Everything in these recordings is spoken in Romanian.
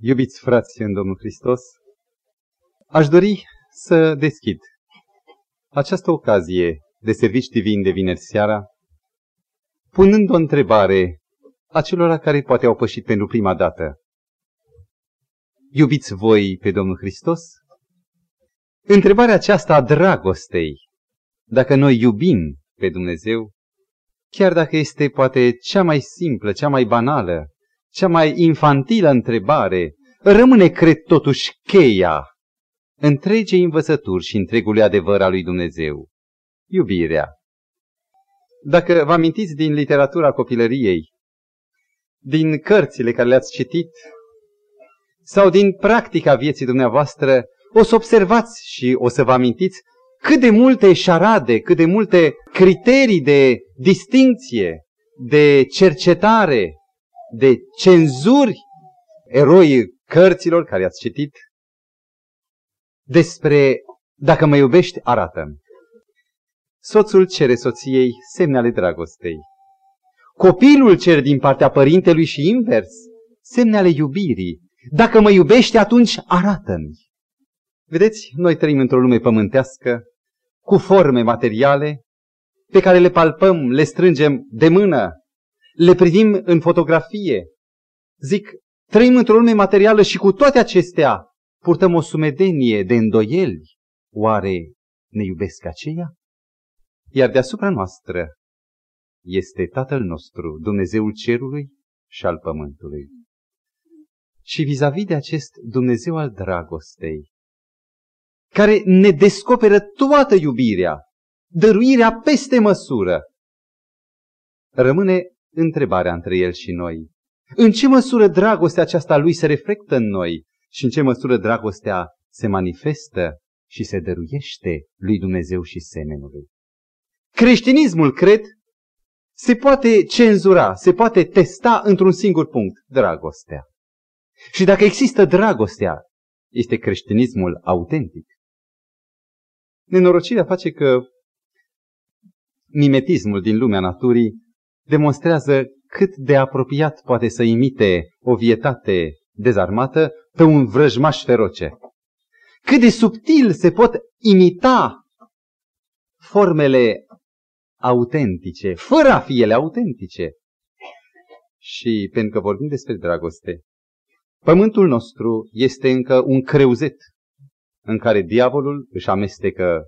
Iubiți frați în Domnul Hristos, aș dori să deschid această ocazie de servici divin de vineri seara, punând o întrebare acelora care poate au pășit pentru prima dată. Iubiți voi pe Domnul Hristos? Întrebarea aceasta a dragostei, dacă noi iubim pe Dumnezeu, chiar dacă este poate cea mai simplă, cea mai banală, cea mai infantilă întrebare, rămâne, cred, totuși cheia întregei învățături și întregului adevăr al lui Dumnezeu. Iubirea. Dacă vă amintiți din literatura copilăriei, din cărțile care le-ați citit, sau din practica vieții dumneavoastră, o să observați și o să vă amintiți cât de multe șarade, cât de multe criterii de distinție, de cercetare, de cenzuri, eroi cărților care ați citit, despre dacă mă iubești, arată -mi. Soțul cere soției semne ale dragostei. Copilul cere din partea părintelui și invers, semne ale iubirii. Dacă mă iubești, atunci arată-mi. Vedeți, noi trăim într-o lume pământească, cu forme materiale, pe care le palpăm, le strângem de mână, le privim în fotografie. Zic, trăim într-o lume materială și cu toate acestea purtăm o sumedenie de îndoieli. Oare ne iubesc aceia? Iar deasupra noastră este Tatăl nostru, Dumnezeul Cerului și al Pământului. Și vis-a-vis de acest Dumnezeu al dragostei, care ne descoperă toată iubirea, dăruirea peste măsură, rămâne întrebarea între el și noi. În ce măsură dragostea aceasta lui se reflectă în noi și în ce măsură dragostea se manifestă și se dăruiește lui Dumnezeu și semenului? Creștinismul, cred, se poate cenzura, se poate testa într-un singur punct, dragostea. Și dacă există dragostea, este creștinismul autentic. Nenorocirea face că mimetismul din lumea naturii demonstrează cât de apropiat poate să imite o vietate dezarmată pe un vrăjmaș feroce. Cât de subtil se pot imita formele autentice, fără a fi ele autentice. Și pentru că vorbim despre dragoste, pământul nostru este încă un creuzet în care diavolul își amestecă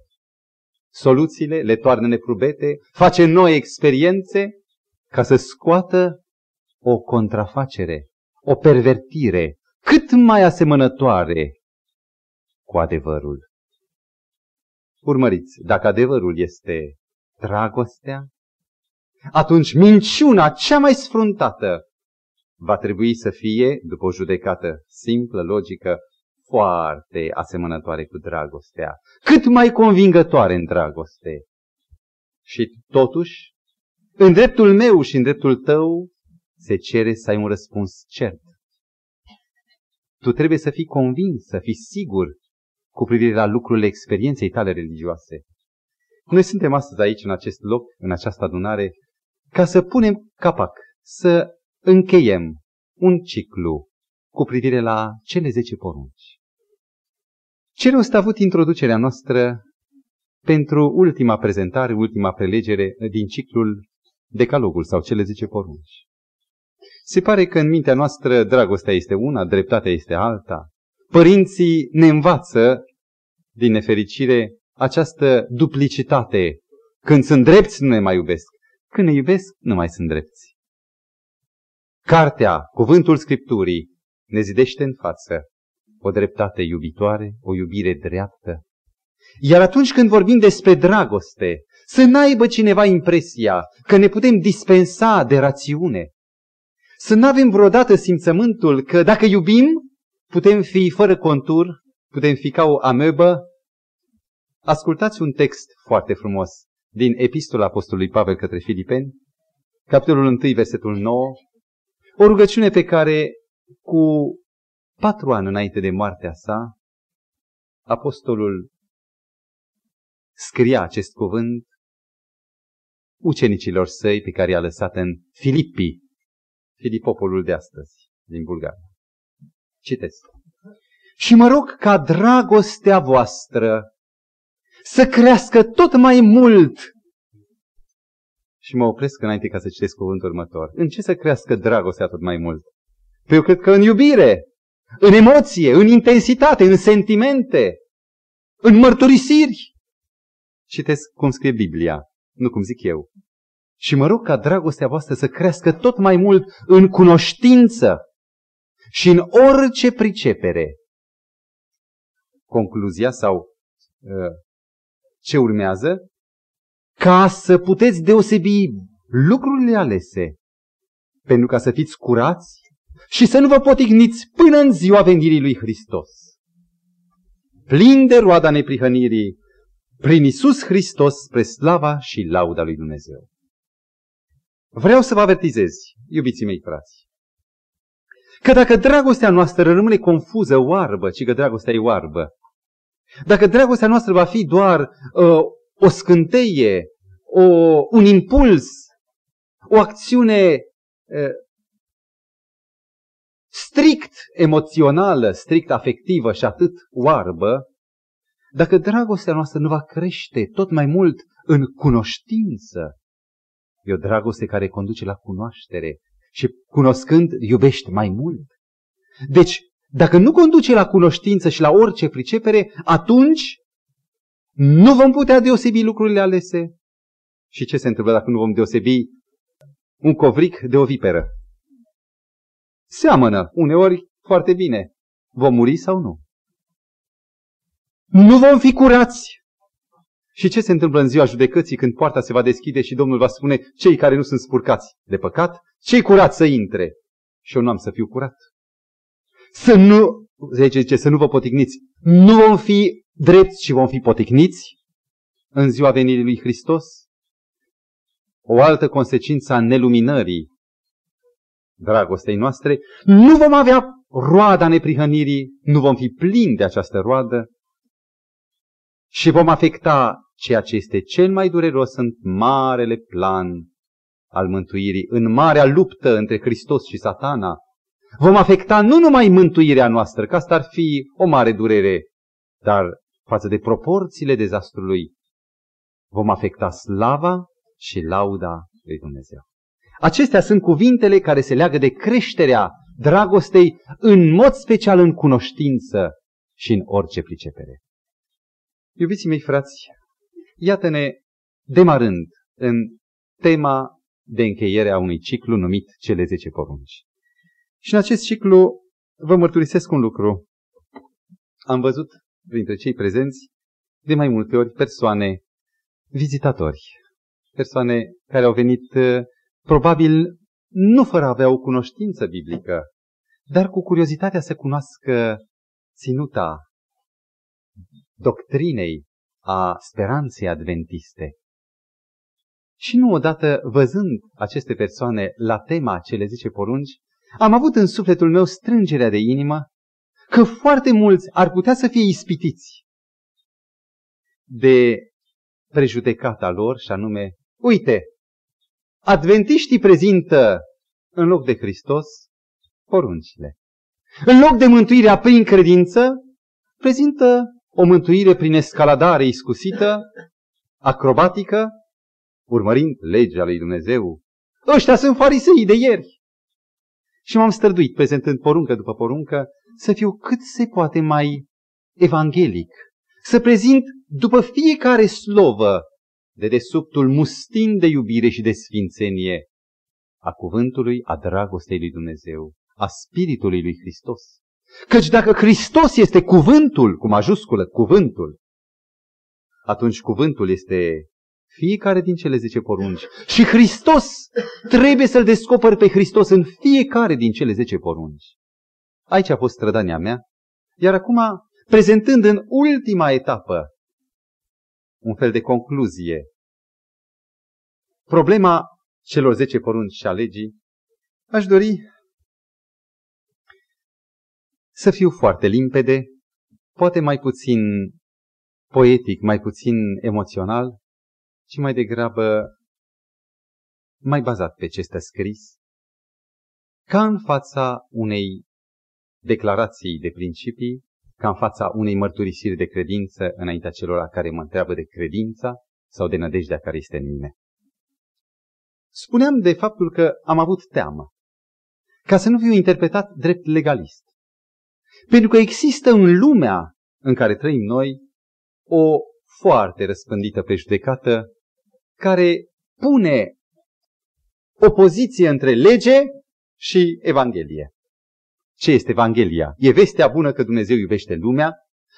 soluțiile, le toarnă neprubete, face noi experiențe ca să scoată o contrafacere, o pervertire cât mai asemănătoare cu adevărul. Urmăriți, dacă adevărul este dragostea, atunci minciuna cea mai sfruntată va trebui să fie, după o judecată simplă, logică, foarte asemănătoare cu dragostea, cât mai convingătoare în dragoste. Și totuși, în dreptul meu și în dreptul tău, se cere să ai un răspuns cert. Tu trebuie să fii convins, să fii sigur cu privire la lucrurile experienței tale religioase. Noi suntem astăzi aici, în acest loc, în această adunare, ca să punem capac, să încheiem un ciclu cu privire la cele zece porunci. Ce rost a avut introducerea noastră pentru ultima prezentare, ultima prelegere din ciclul Decalogul sau cele zece porunci? Se pare că în mintea noastră dragostea este una, dreptatea este alta. Părinții ne învață, din nefericire, această duplicitate. Când sunt drepți, nu ne mai iubesc. Când ne iubesc, nu mai sunt drepți. Cartea, cuvântul Scripturii, ne zidește în față o dreptate iubitoare, o iubire dreaptă. Iar atunci când vorbim despre dragoste, să n-aibă cineva impresia că ne putem dispensa de rațiune. Să nu avem vreodată simțământul că dacă iubim, putem fi fără contur, putem fi ca o amebă. Ascultați un text foarte frumos din Epistola Apostolului Pavel către Filipeni, capitolul 1, versetul 9, o rugăciune pe care cu patru ani înainte de moartea sa, apostolul scria acest cuvânt ucenicilor săi pe care i-a lăsat în Filippi, Filipopolul de astăzi, din Bulgaria. Citesc. Și mă rog ca dragostea voastră să crească tot mai mult. Și mă opresc înainte ca să citesc cuvântul următor. În ce să crească dragostea tot mai mult? Păi eu cred că în iubire, în emoție, în intensitate, în sentimente, în mărturisiri. Citesc cum scrie Biblia, nu cum zic eu. Și mă rog ca dragostea voastră să crească tot mai mult în cunoștință și în orice pricepere. Concluzia sau uh, ce urmează? Ca să puteți deosebi lucrurile alese, pentru ca să fiți curați și să nu vă potigniți până în ziua venirii lui Hristos. Plin de roada neprihănirii, prin Isus Hristos spre slava și lauda lui Dumnezeu. Vreau să vă avertizez, iubiții mei frați, că dacă dragostea noastră rămâne confuză, oarbă, ci că dragostea e oarbă, dacă dragostea noastră va fi doar uh, o scânteie, o, un impuls, o acțiune uh, strict emoțională, strict afectivă și atât oarbă, dacă dragostea noastră nu va crește tot mai mult în cunoștință, e o dragoste care conduce la cunoaștere și cunoscând iubești mai mult. Deci, dacă nu conduce la cunoștință și la orice pricepere, atunci nu vom putea deosebi lucrurile alese. Și ce se întâmplă dacă nu vom deosebi un covric de o viperă? Seamănă, uneori foarte bine. Vom muri sau nu? Nu vom fi curați. Și ce se întâmplă în ziua judecății când poarta se va deschide și Domnul va spune cei care nu sunt spurcați de păcat, cei curați să intre. Și eu nu am să fiu curat. Să nu, zice, să nu vă poticniți. Nu vom fi drepți și vom fi poticniți în ziua venirii lui Hristos. O altă consecință a neluminării dragostei noastre, nu vom avea roada neprihănirii, nu vom fi plini de această roadă și vom afecta ceea ce este cel mai dureros în marele plan al mântuirii, în marea luptă între Hristos și satana. Vom afecta nu numai mântuirea noastră, că asta ar fi o mare durere, dar față de proporțiile dezastrului, vom afecta slava și lauda lui Dumnezeu. Acestea sunt cuvintele care se leagă de creșterea dragostei în mod special în cunoștință și în orice pricepere. Iubiții mei frați, iată-ne demarând în tema de încheiere a unui ciclu numit Cele 10 porunci. Și în acest ciclu vă mărturisesc un lucru. Am văzut printre cei prezenți de mai multe ori persoane vizitatori, persoane care au venit probabil nu fără a avea o cunoștință biblică, dar cu curiozitatea să cunoască ținuta doctrinei a speranței adventiste. Și nu odată văzând aceste persoane la tema cele zice porunci, am avut în sufletul meu strângerea de inimă că foarte mulți ar putea să fie ispitiți de prejudecata lor și anume, uite, Adventiștii prezintă în loc de Hristos poruncile. În loc de mântuirea prin credință, prezintă o mântuire prin escaladare iscusită, acrobatică, urmărind legea lui Dumnezeu. Ăștia sunt farisei de ieri. Și m-am străduit, prezentând poruncă după poruncă, să fiu cât se poate mai evanghelic, să prezint după fiecare slovă de desubtul mustin de iubire și de sfințenie a cuvântului, a dragostei lui Dumnezeu, a Spiritului lui Hristos. Căci dacă Hristos este cuvântul, cu majusculă, cuvântul, atunci cuvântul este fiecare din cele zece porunci. Și Hristos trebuie să-L descoperi pe Hristos în fiecare din cele zece porunci. Aici a fost strădania mea. Iar acum, prezentând în ultima etapă un fel de concluzie. Problema celor zece porunci și a legii, aș dori să fiu foarte limpede, poate mai puțin poetic, mai puțin emoțional, ci mai degrabă mai bazat pe ce este scris, ca în fața unei declarații de principii ca în fața unei mărturisiri de credință înaintea celor care mă întreabă de credința sau de nădejdea care este în mine. Spuneam de faptul că am avut teamă, ca să nu fiu interpretat drept legalist. Pentru că există în lumea în care trăim noi o foarte răspândită prejudecată care pune opoziție între lege și Evanghelie. Ce este Evanghelia? E vestea bună că Dumnezeu iubește lumea,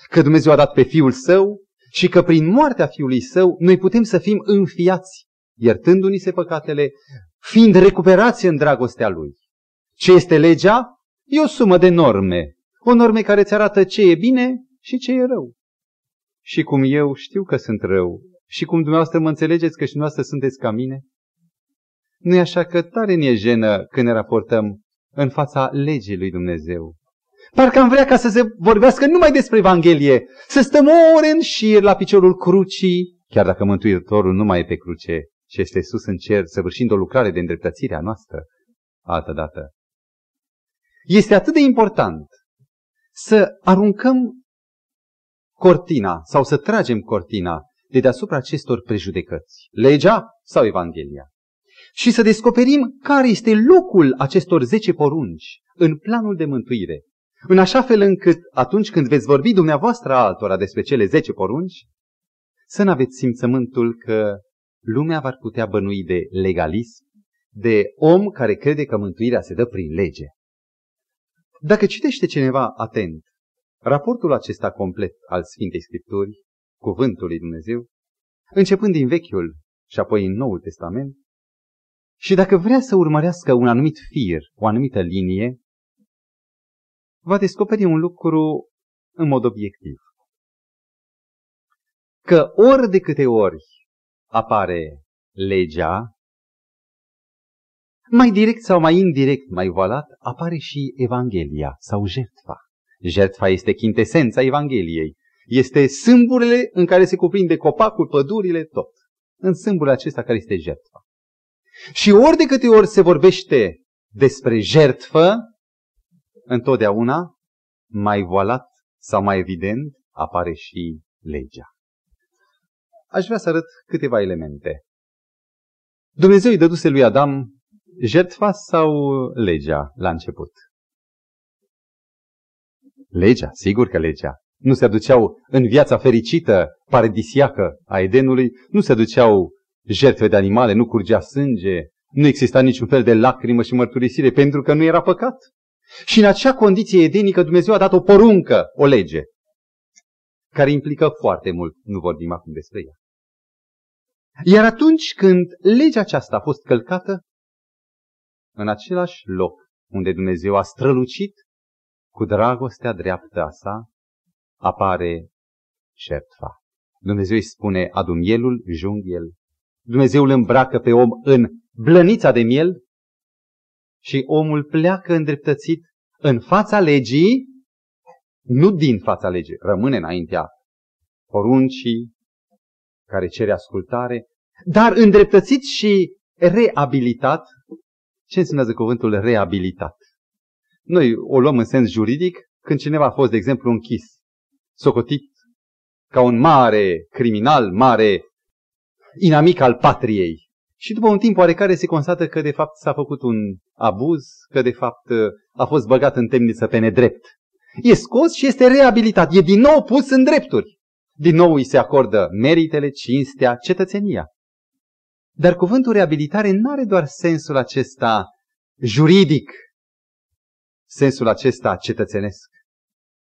că Dumnezeu a dat pe Fiul Său și că prin moartea Fiului Său noi putem să fim înfiați, iertându-ni se păcatele, fiind recuperați în dragostea Lui. Ce este legea? E o sumă de norme. O norme care îți arată ce e bine și ce e rău. Și cum eu știu că sunt rău și cum dumneavoastră mă înțelegeți că și dumneavoastră sunteți ca mine, nu e așa că tare ne e jenă când ne raportăm în fața legii lui Dumnezeu. Parcă am vrea ca să se vorbească numai despre Evanghelie, să stăm ore în șir la piciorul crucii, chiar dacă Mântuitorul nu mai e pe cruce, ci este sus în cer, săvârșind o lucrare de îndreptățire a noastră, altă dată. Este atât de important să aruncăm cortina sau să tragem cortina de deasupra acestor prejudecăți. Legea sau Evanghelia și să descoperim care este locul acestor zece porunci în planul de mântuire. În așa fel încât atunci când veți vorbi dumneavoastră altora despre cele zece porunci, să nu aveți simțământul că lumea va putea bănui de legalism, de om care crede că mântuirea se dă prin lege. Dacă citește cineva atent raportul acesta complet al Sfintei Scripturi, cuvântul lui Dumnezeu, începând din Vechiul și apoi în Noul Testament, și dacă vrea să urmărească un anumit fir, o anumită linie, va descoperi un lucru în mod obiectiv. Că ori de câte ori apare legea, mai direct sau mai indirect, mai voalat, apare și Evanghelia sau jertfa. Jertfa este chintesența Evangheliei. Este sâmburile în care se cuprinde copacul, pădurile, tot. În sâmburile acesta care este jertfa. Și ori de câte ori se vorbește despre jertfă, întotdeauna, mai voalat sau mai evident, apare și legea. Aș vrea să arăt câteva elemente. Dumnezeu îi dăduse lui Adam jertfa sau legea la început? Legea, sigur că legea. Nu se aduceau în viața fericită, paradisiacă a Edenului, nu se aduceau jertfe de animale, nu curgea sânge, nu exista niciun fel de lacrimă și mărturisire pentru că nu era păcat. Și în acea condiție edenică Dumnezeu a dat o poruncă, o lege, care implică foarte mult. Nu vorbim acum despre ea. Iar atunci când legea aceasta a fost călcată, în același loc unde Dumnezeu a strălucit cu dragostea dreaptă a sa, apare șertfa. Dumnezeu îi spune, adu mielul, jung el. Dumnezeu îl îmbracă pe om în blănița de miel și omul pleacă îndreptățit în fața legii, nu din fața legii, rămâne înaintea poruncii care cere ascultare, dar îndreptățit și reabilitat. Ce înseamnă cuvântul reabilitat? Noi o luăm în sens juridic când cineva a fost, de exemplu, închis, socotit ca un mare criminal, mare inamic al patriei. Și după un timp oarecare se constată că de fapt s-a făcut un abuz, că de fapt a fost băgat în temniță pe nedrept. E scos și este reabilitat, e din nou pus în drepturi. Din nou îi se acordă meritele, cinstea, cetățenia. Dar cuvântul reabilitare nu are doar sensul acesta juridic, sensul acesta cetățenesc.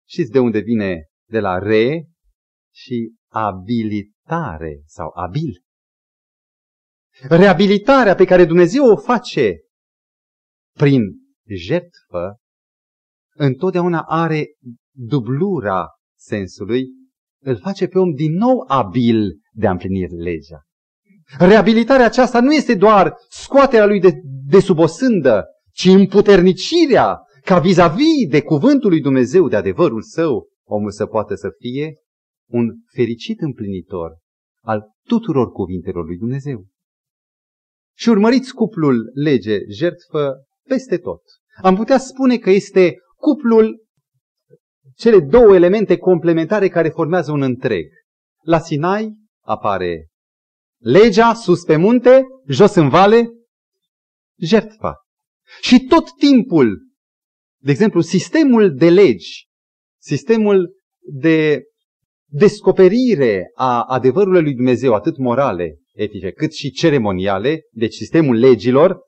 Știți de unde vine de la re și abilitare sau abil? Reabilitarea pe care Dumnezeu o face prin jertfă, întotdeauna are dublura sensului, îl face pe om din nou abil de a împlini legea. Reabilitarea aceasta nu este doar scoaterea lui de, de sub o sândă, ci împuternicirea ca vis-a-vis de cuvântul lui Dumnezeu, de adevărul său, omul să poată să fie un fericit împlinitor al tuturor cuvintelor lui Dumnezeu și urmăriți cuplul lege, jertfă, peste tot. Am putea spune că este cuplul, cele două elemente complementare care formează un întreg. La Sinai apare legea sus pe munte, jos în vale, jertfa. Și tot timpul, de exemplu, sistemul de legi, sistemul de descoperire a adevărului lui Dumnezeu, atât morale, etice, cât și ceremoniale, deci sistemul legilor,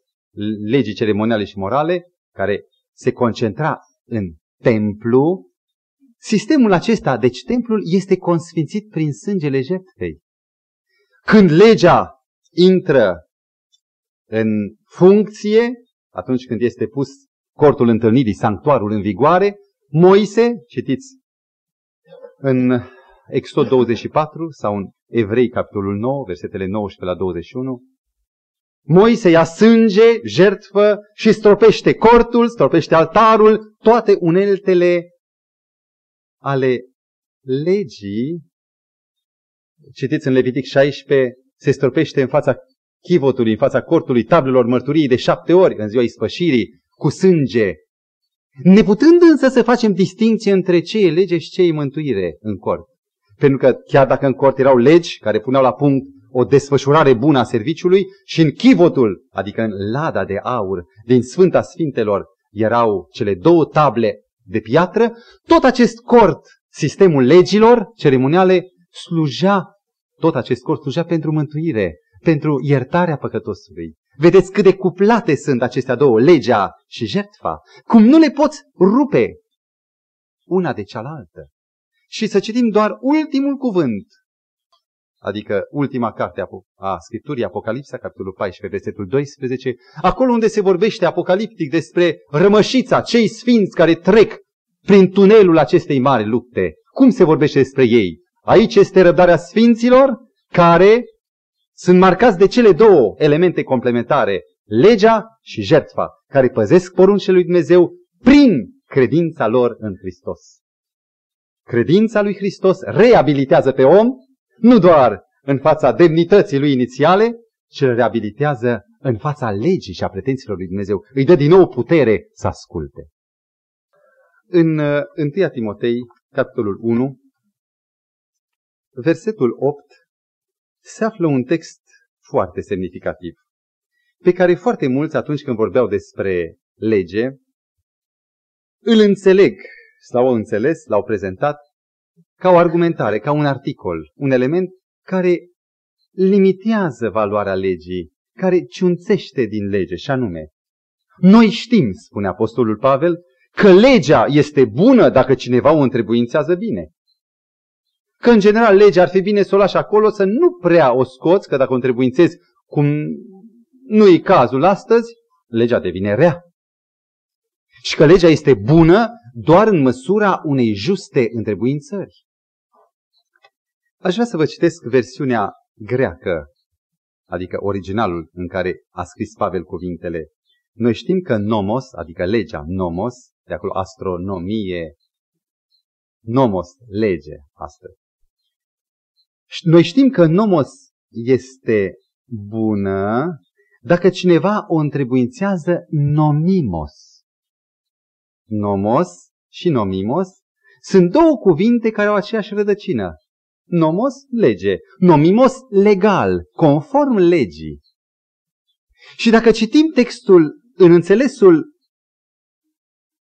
legii ceremoniale și morale, care se concentra în templu, sistemul acesta, deci templul, este consfințit prin sângele jertfei. Când legea intră în funcție, atunci când este pus cortul întâlnirii, sanctuarul în vigoare, Moise, citiți în Exod 24 sau în Evrei, capitolul 9, versetele 19 la 21, Moise ia sânge, jertfă și stropește cortul, stropește altarul, toate uneltele ale legii. Citiți în Levitic 16, se stropește în fața chivotului, în fața cortului, tablelor mărturiei de șapte ori în ziua ispășirii, cu sânge. Neputând însă să facem distinție între ce e lege și ce e mântuire în cort. Pentru că chiar dacă în cort erau legi care puneau la punct o desfășurare bună a serviciului și în chivotul, adică în lada de aur din Sfânta Sfintelor, erau cele două table de piatră, tot acest cort, sistemul legilor ceremoniale, slujea, tot acest cort slujea pentru mântuire, pentru iertarea păcătosului. Vedeți cât de cuplate sunt acestea două, legea și jertfa, cum nu le poți rupe una de cealaltă și să citim doar ultimul cuvânt, adică ultima carte a Scripturii, Apocalipsa, capitolul 14, versetul 12, acolo unde se vorbește apocaliptic despre rămășița, cei sfinți care trec prin tunelul acestei mari lupte. Cum se vorbește despre ei? Aici este răbdarea sfinților care sunt marcați de cele două elemente complementare, legea și jertfa, care păzesc poruncile lui Dumnezeu prin credința lor în Hristos. Credința lui Hristos reabilitează pe om, nu doar în fața demnității lui inițiale, ci îl reabilitează în fața legii și a pretențiilor lui Dumnezeu. Îi dă din nou putere să asculte. În 1 uh, Timotei, capitolul 1, versetul 8, se află un text foarte semnificativ, pe care foarte mulți atunci când vorbeau despre lege, îl înțeleg l-au înțeles, l-au prezentat ca o argumentare, ca un articol, un element care limitează valoarea legii, care ciunțește din lege, și anume, noi știm, spune Apostolul Pavel, că legea este bună dacă cineva o întrebuințează bine. Că în general legea ar fi bine să o lași acolo, să nu prea o scoți, că dacă o întrebuințezi cum nu e cazul astăzi, legea devine rea. Și că legea este bună doar în măsura unei juste întrebuințări. Aș vrea să vă citesc versiunea greacă, adică originalul în care a scris Pavel cuvintele. Noi știm că nomos, adică legea nomos, de acolo astronomie, nomos, lege, astăzi. Noi știm că nomos este bună dacă cineva o întrebuințează nomimos nomos și nomimos sunt două cuvinte care au aceeași rădăcină. Nomos, lege. Nomimos, legal, conform legii. Și dacă citim textul în înțelesul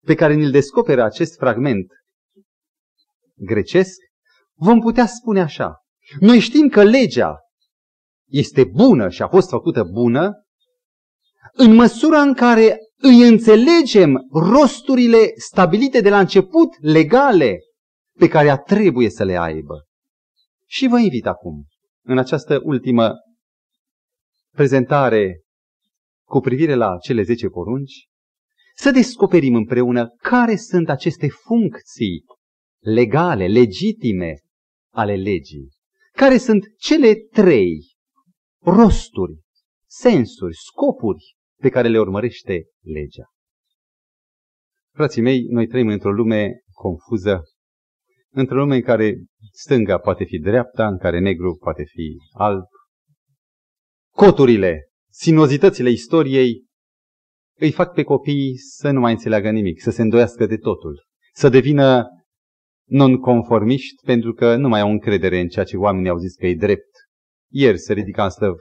pe care ni-l descoperă acest fragment grecesc, vom putea spune așa. Noi știm că legea este bună și a fost făcută bună în măsura în care îi înțelegem rosturile stabilite de la început, legale, pe care a trebuie să le aibă. Și vă invit acum, în această ultimă prezentare cu privire la cele zece porunci, să descoperim împreună care sunt aceste funcții legale, legitime ale legii. Care sunt cele trei rosturi, sensuri, scopuri pe care le urmărește legea. Frații mei, noi trăim într-o lume confuză, într-o lume în care stânga poate fi dreapta, în care negru poate fi alb. Coturile, sinuozitățile istoriei îi fac pe copii să nu mai înțeleagă nimic, să se îndoiască de totul, să devină nonconformiști pentru că nu mai au încredere în ceea ce oamenii au zis că e drept. Ieri se ridica în stăv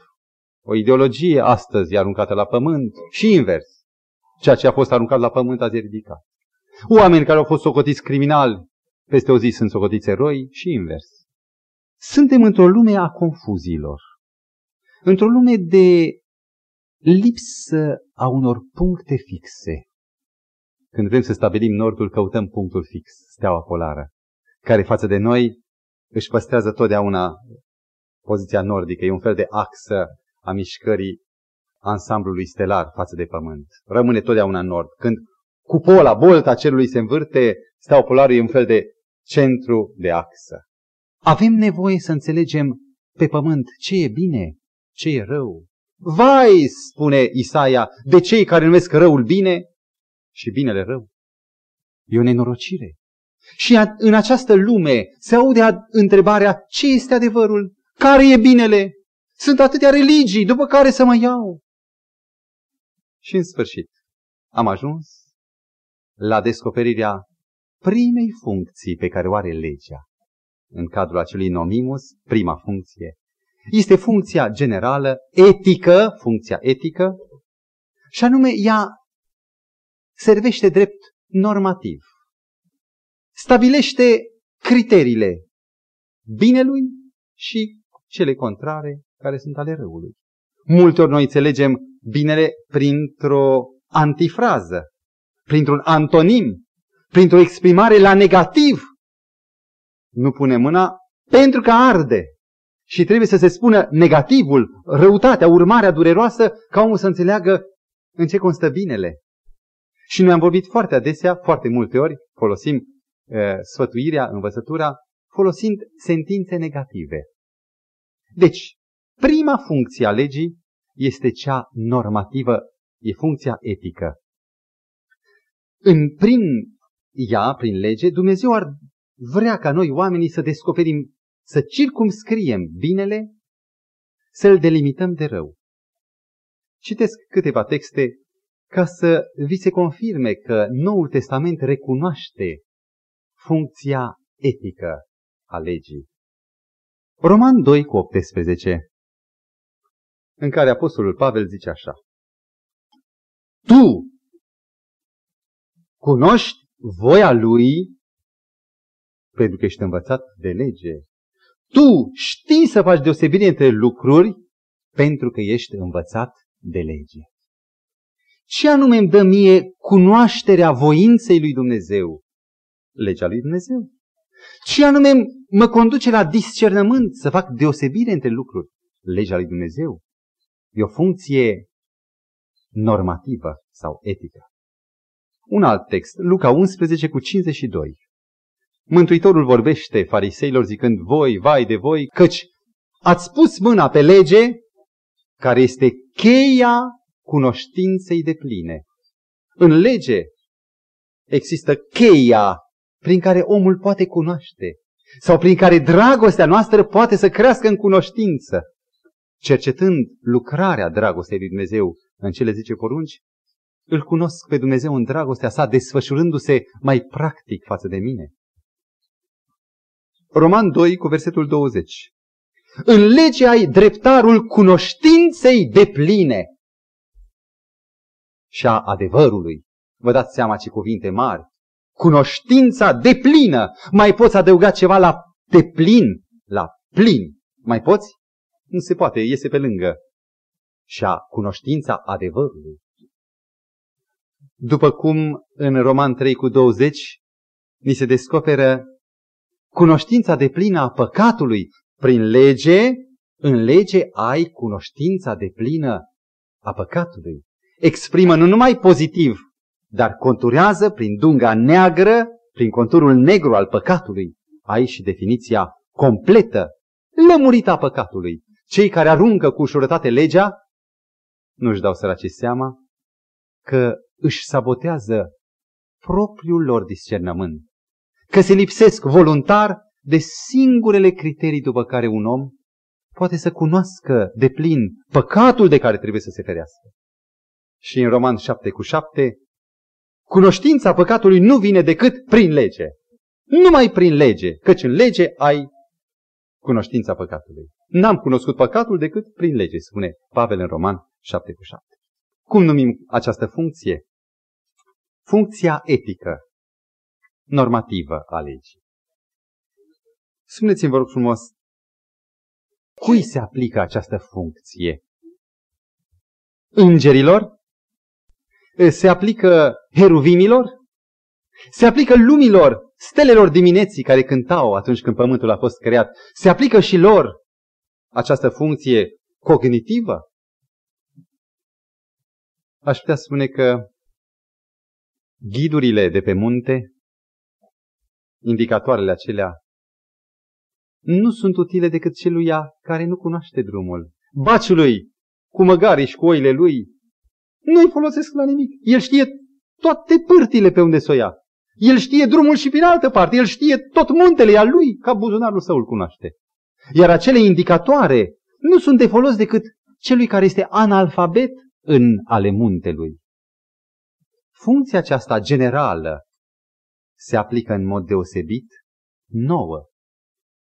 o ideologie, astăzi e aruncată la pământ și invers. Ceea ce a fost aruncat la pământ azi e ridicat. Oameni care au fost socotiți criminali, peste o zi sunt socotiți eroi și invers. Suntem într-o lume a confuziilor, într-o lume de lipsă a unor puncte fixe. Când vrem să stabilim nordul, căutăm punctul fix, steaua polară, care față de noi își păstrează totdeauna poziția nordică, e un fel de axă a mișcării ansamblului stelar față de Pământ. Rămâne totdeauna în nord. Când cupola, bolta cerului se învârte, steaua polară e un fel de centru de axă. Avem nevoie să înțelegem pe Pământ ce e bine, ce e rău. Vai, spune Isaia, de cei care numesc răul bine și binele rău. E o nenorocire. Și în această lume se aude întrebarea ce este adevărul, care e binele. Sunt atâtea religii după care să mă iau. Și în sfârșit am ajuns la descoperirea primei funcții pe care o are legea. În cadrul acelui nomimus, prima funcție, este funcția generală, etică, funcția etică, și anume ea servește drept normativ. Stabilește criteriile binelui și cele contrare care sunt ale răului. Multe ori noi înțelegem binele printr-o antifrază, printr-un antonim, printr-o exprimare la negativ. Nu pune mâna pentru că arde. Și trebuie să se spună negativul, răutatea, urmarea dureroasă, ca omul să înțeleagă în ce constă binele. Și noi am vorbit foarte adesea, foarte multe ori, folosim e, sfătuirea, învățătura, folosind sentințe negative. Deci, prima funcție a legii este cea normativă, e funcția etică. În, prin ea, prin lege, Dumnezeu ar vrea ca noi oamenii să descoperim, să circumscriem binele, să-l delimităm de rău. Citesc câteva texte ca să vi se confirme că Noul Testament recunoaște funcția etică a legii. Roman 2 cu 18, în care Apostolul Pavel zice așa. Tu cunoști voia lui pentru că ești învățat de lege. Tu știi să faci deosebire între lucruri pentru că ești învățat de lege. Ce anume îmi dă mie cunoașterea voinței lui Dumnezeu? Legea lui Dumnezeu. Ce anume mă conduce la discernământ să fac deosebire între lucruri? Legea lui Dumnezeu. E o funcție normativă sau etică. Un alt text, Luca 11 cu 52. Mântuitorul vorbește fariseilor zicând, voi, vai de voi, căci ați pus mâna pe lege care este cheia cunoștinței de pline. În lege există cheia prin care omul poate cunoaște sau prin care dragostea noastră poate să crească în cunoștință. Cercetând lucrarea dragostei lui Dumnezeu în cele zice porunci, îl cunosc pe Dumnezeu în dragostea sa, desfășurându-se mai practic față de mine. Roman 2 cu versetul 20. În lege ai dreptarul cunoștinței de pline și a adevărului. Vă dați seama ce cuvinte mari. Cunoștința de plină. Mai poți adăuga ceva la de plin? La plin. Mai poți? Nu se poate, iese pe lângă. Și a cunoștința adevărului. După cum în Roman 3 cu 20 ni se descoperă cunoștința de plină a păcatului prin lege, în lege ai cunoștința de plină a păcatului. Exprimă nu numai pozitiv, dar conturează prin dunga neagră, prin conturul negru al păcatului. Ai și definiția completă, lămurită a păcatului. Cei care aruncă cu ușurătate legea nu-și dau săraci seama că își sabotează propriul lor discernământ, că se lipsesc voluntar de singurele criterii după care un om poate să cunoască de plin păcatul de care trebuie să se ferească. Și în Roman 7 cu 7, cunoștința păcatului nu vine decât prin lege. Numai prin lege, căci în lege ai cunoștința păcatului. N-am cunoscut păcatul decât prin lege, spune Pavel în Roman 7 cu 7. Cum numim această funcție? Funcția etică, normativă a legii. Spuneți-mi, vă rog frumos, cui se aplică această funcție? Îngerilor? Se aplică heruvimilor? Se aplică lumilor, stelelor dimineții care cântau atunci când pământul a fost creat? Se aplică și lor această funcție cognitivă? Aș putea spune că ghidurile de pe munte, indicatoarele acelea, nu sunt utile decât celuia care nu cunoaște drumul. Baciului, cu măgariși și cu oile lui, nu-i folosesc la nimic. El știe toate pârtile pe unde să o ia. El știe drumul și prin altă parte. El știe tot muntele al lui, ca buzunarul său îl cunoaște. Iar acele indicatoare nu sunt de folos decât celui care este analfabet în ale muntelui. Funcția aceasta generală se aplică în mod deosebit nouă,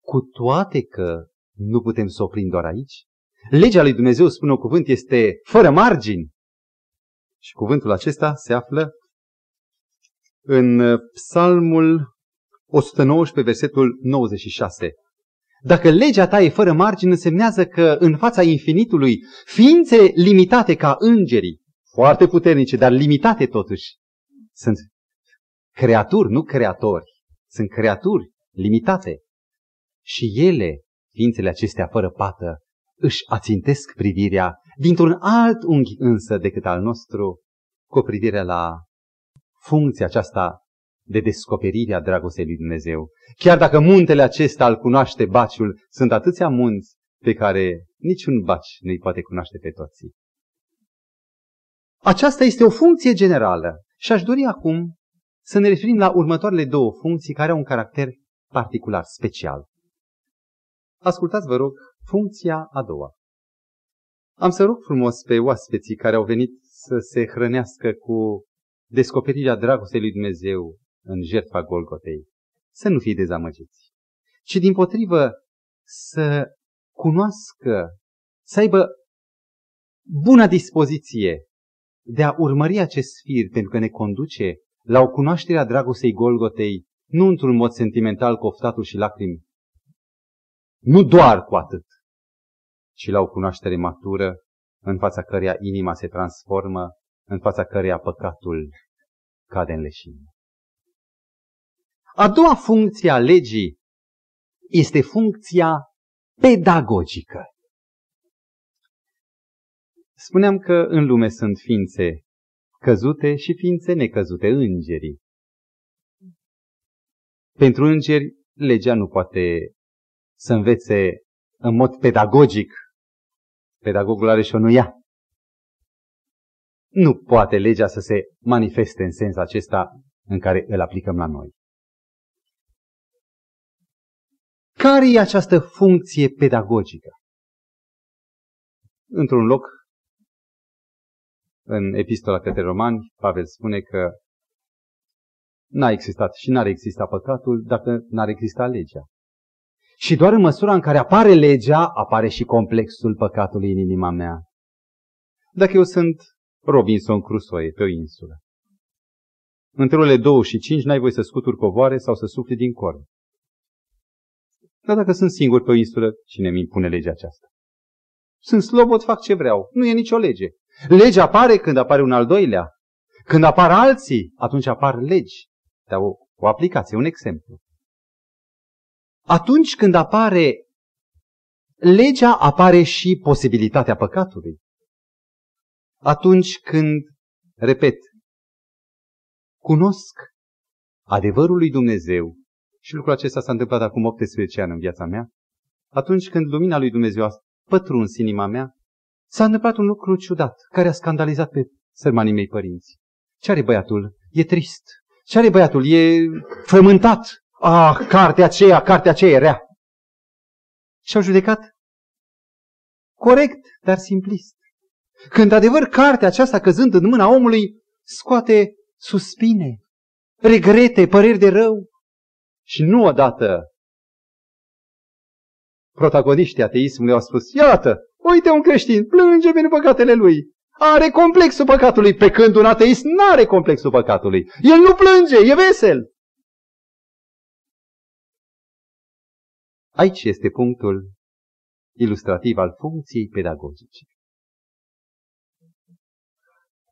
cu toate că nu putem să oprim doar aici. Legea lui Dumnezeu, spune un cuvânt, este fără margini. Și cuvântul acesta se află în Psalmul 119, versetul 96. Dacă legea ta e fără margini, însemnează că în fața infinitului, ființe limitate ca îngerii, foarte puternice, dar limitate totuși, sunt creaturi, nu creatori, sunt creaturi limitate. Și ele, ființele acestea fără pată, își ațintesc privirea dintr-un alt unghi însă decât al nostru, cu privire la funcția aceasta de descoperire a dragostei lui Dumnezeu. Chiar dacă muntele acesta îl cunoaște baciul, sunt atâția munți pe care niciun baci nu-i poate cunoaște pe toții. Aceasta este o funcție generală și aș dori acum să ne referim la următoarele două funcții care au un caracter particular, special. Ascultați, vă rog, funcția a doua. Am să rog frumos pe oaspeții care au venit să se hrănească cu descoperirea dragostei lui Dumnezeu în jertfa Golgotei, să nu fie dezamăgiți, ci din potrivă să cunoască, să aibă bună dispoziție de a urmări acest fir pentru că ne conduce la o cunoaștere a dragostei Golgotei, nu într-un mod sentimental cu oftatul și lacrimi, nu doar cu atât, ci la o cunoaștere matură în fața căreia inima se transformă, în fața căreia păcatul cade în leșină. A doua funcție a legii este funcția pedagogică. Spuneam că în lume sunt ființe căzute și ființe necăzute, îngerii. Pentru îngeri, legea nu poate să învețe în mod pedagogic. Pedagogul are și o nuia. Nu poate legea să se manifeste în sens acesta în care îl aplicăm la noi. Care e această funcție pedagogică? Într-un loc, în epistola către romani, Pavel spune că n-a existat și n-ar exista păcatul dacă n-ar exista legea. Și doar în măsura în care apare legea, apare și complexul păcatului în inima mea. Dacă eu sunt Robinson Crusoe pe o insulă, între orele 2 și 5 n-ai voie să scuturi covoare sau să sufli din corn. Dar dacă sunt singur pe o insulă, cine mi impune legea aceasta? Sunt slobot, fac ce vreau. Nu e nicio lege. Legea apare când apare un al doilea. Când apar alții, atunci apar legi. Dar o, o aplicație, un exemplu. Atunci când apare legea, apare și posibilitatea păcatului. Atunci când, repet, cunosc adevărul lui Dumnezeu, și lucrul acesta s-a întâmplat acum 18 ani în viața mea, atunci când lumina lui Dumnezeu a pătruns inima mea, s-a întâmplat un lucru ciudat, care a scandalizat pe sărmanii mei părinți. Ce are băiatul? E trist. Ce are băiatul? E frământat. Ah, cartea aceea, cartea aceea e rea. Și au judecat corect, dar simplist. Când adevăr cartea aceasta căzând în mâna omului scoate suspine, regrete, păreri de rău. Și nu odată protagoniștii ateismului au spus, iată, uite un creștin, plânge pentru păcatele lui. Are complexul păcatului, pe când un ateist nu are complexul păcatului. El nu plânge, e vesel. Aici este punctul ilustrativ al funcției pedagogice.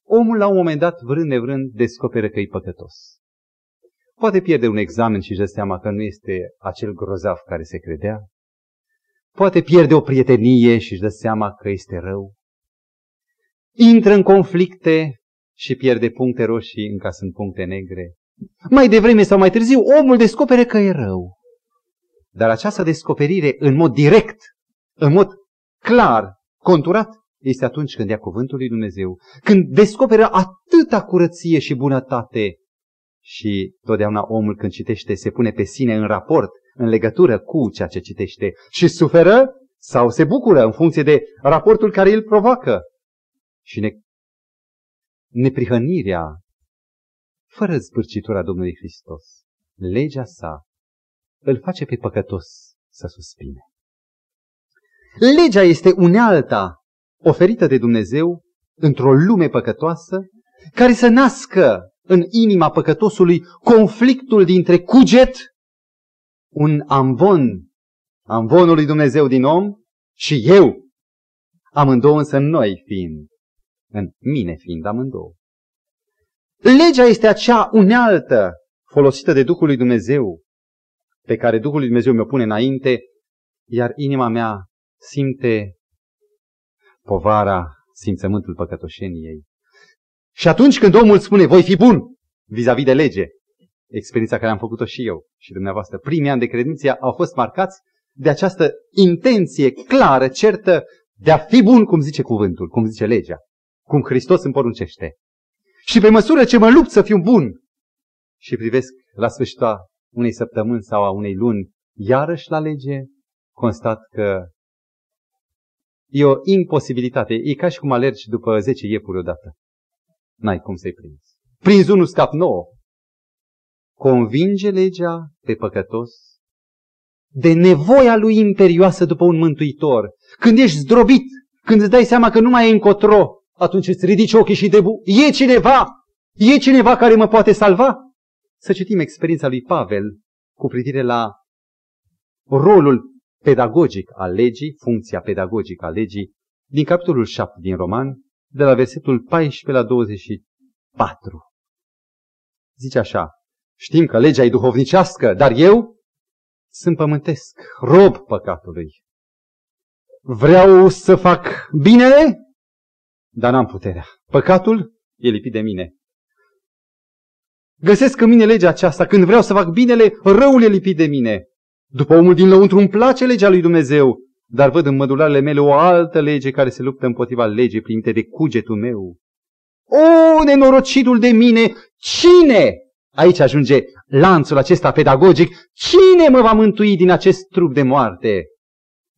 Omul, la un moment dat, vrând nevrând, descoperă că e păcătos. Poate pierde un examen și își dă seama că nu este acel grozav care se credea. Poate pierde o prietenie și își dă seama că este rău. Intră în conflicte și pierde puncte roșii încă sunt puncte negre. Mai devreme sau mai târziu, omul descoperă că e rău. Dar această descoperire în mod direct, în mod clar, conturat, este atunci când ia cuvântul lui Dumnezeu, când descoperă atâta curăție și bunătate și totdeauna omul când citește se pune pe sine în raport, în legătură cu ceea ce citește și suferă sau se bucură în funcție de raportul care îl provoacă. Și ne, neprihănirea fără zbârcitura Domnului Hristos, legea sa, îl face pe păcătos să suspine. Legea este unealta oferită de Dumnezeu într-o lume păcătoasă, care să nască în inima păcătosului conflictul dintre cuget, un amvon, amvonul lui Dumnezeu din om și eu, amândouă însă noi fiind, în mine fiind amândouă. Legea este acea unealtă folosită de Duhul lui Dumnezeu, pe care Duhul lui Dumnezeu mi-o pune înainte, iar inima mea simte povara, simțământul păcătoșeniei. Și atunci când omul spune, voi fi bun, vis-a-vis de lege, experiența care am făcut-o și eu și dumneavoastră, primii ani de credință au fost marcați de această intenție clară, certă, de a fi bun, cum zice cuvântul, cum zice legea, cum Hristos îmi poruncește. Și pe măsură ce mă lupt să fiu bun și privesc la sfârșitul unei săptămâni sau a unei luni, iarăși la lege, constat că E o imposibilitate. E ca și cum alergi după 10 iepuri odată. N-ai cum să-i prinzi. Prinzi unul, scap nouă. Convinge legea pe păcătos de nevoia lui imperioasă după un mântuitor. Când ești zdrobit, când îți dai seama că nu mai e încotro, atunci îți ridici ochii și debu. E cineva! E cineva care mă poate salva? Să citim experiența lui Pavel cu privire la rolul pedagogic al legii, funcția pedagogică a legii, din capitolul 7 din Roman, de la versetul 14 la 24. Zice așa, știm că legea e duhovnicească, dar eu sunt pământesc, rob păcatului. Vreau să fac binele, dar n-am puterea. Păcatul e lipit de mine. Găsesc în mine legea aceasta. Când vreau să fac binele, răul e lipit de mine. După omul din lăuntru îmi place legea lui Dumnezeu, dar văd în mădularele mele o altă lege care se luptă împotriva legii primite de cugetul meu. O, nenorocitul de mine, cine? Aici ajunge lanțul acesta pedagogic. Cine mă va mântui din acest trup de moarte?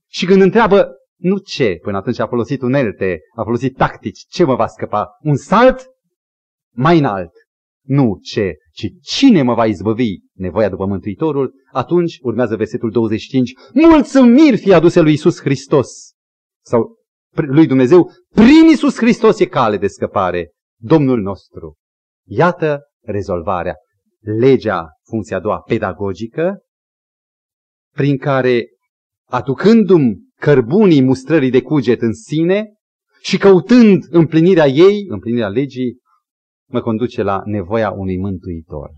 Și când întreabă, nu ce, până atunci a folosit unelte, a folosit tactici, ce mă va scăpa? Un salt? Mai înalt. Nu ce, ci cine mă va izbăvi? Nevoia după Mântuitorul, atunci urmează versetul 25, mulțumiri fi aduse lui Isus Hristos! Sau lui Dumnezeu, prin Isus Hristos e cale de scăpare, Domnul nostru. Iată rezolvarea. Legea, funcția a doua, pedagogică, prin care, aducându-mi cărbunii mustrării de cuget în sine și căutând împlinirea ei, împlinirea legii, mă conduce la nevoia unui mântuitor.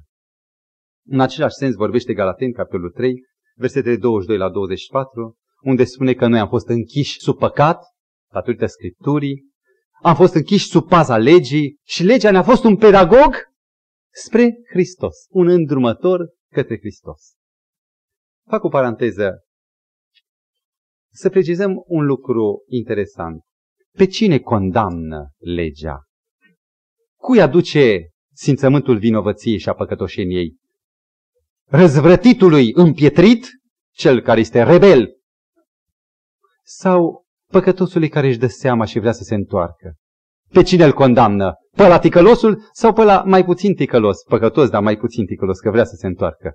În același sens vorbește Galaten, capitolul 3, versetele 22 la 24, unde spune că noi am fost închiși sub păcat, datorită Scripturii, am fost închiși sub paza legii și legea ne-a fost un pedagog spre Hristos, un îndrumător către Hristos. Fac o paranteză. Să precizăm un lucru interesant. Pe cine condamnă legea? Cui aduce simțământul vinovăției și a păcătoșeniei? Răzvrătitului împietrit, cel care este rebel, sau păcătosului care își dă seama și vrea să se întoarcă? Pe cine îl condamnă? Pe la ticălosul sau pe la mai puțin ticălos? Păcătos, dar mai puțin ticălos, că vrea să se întoarcă.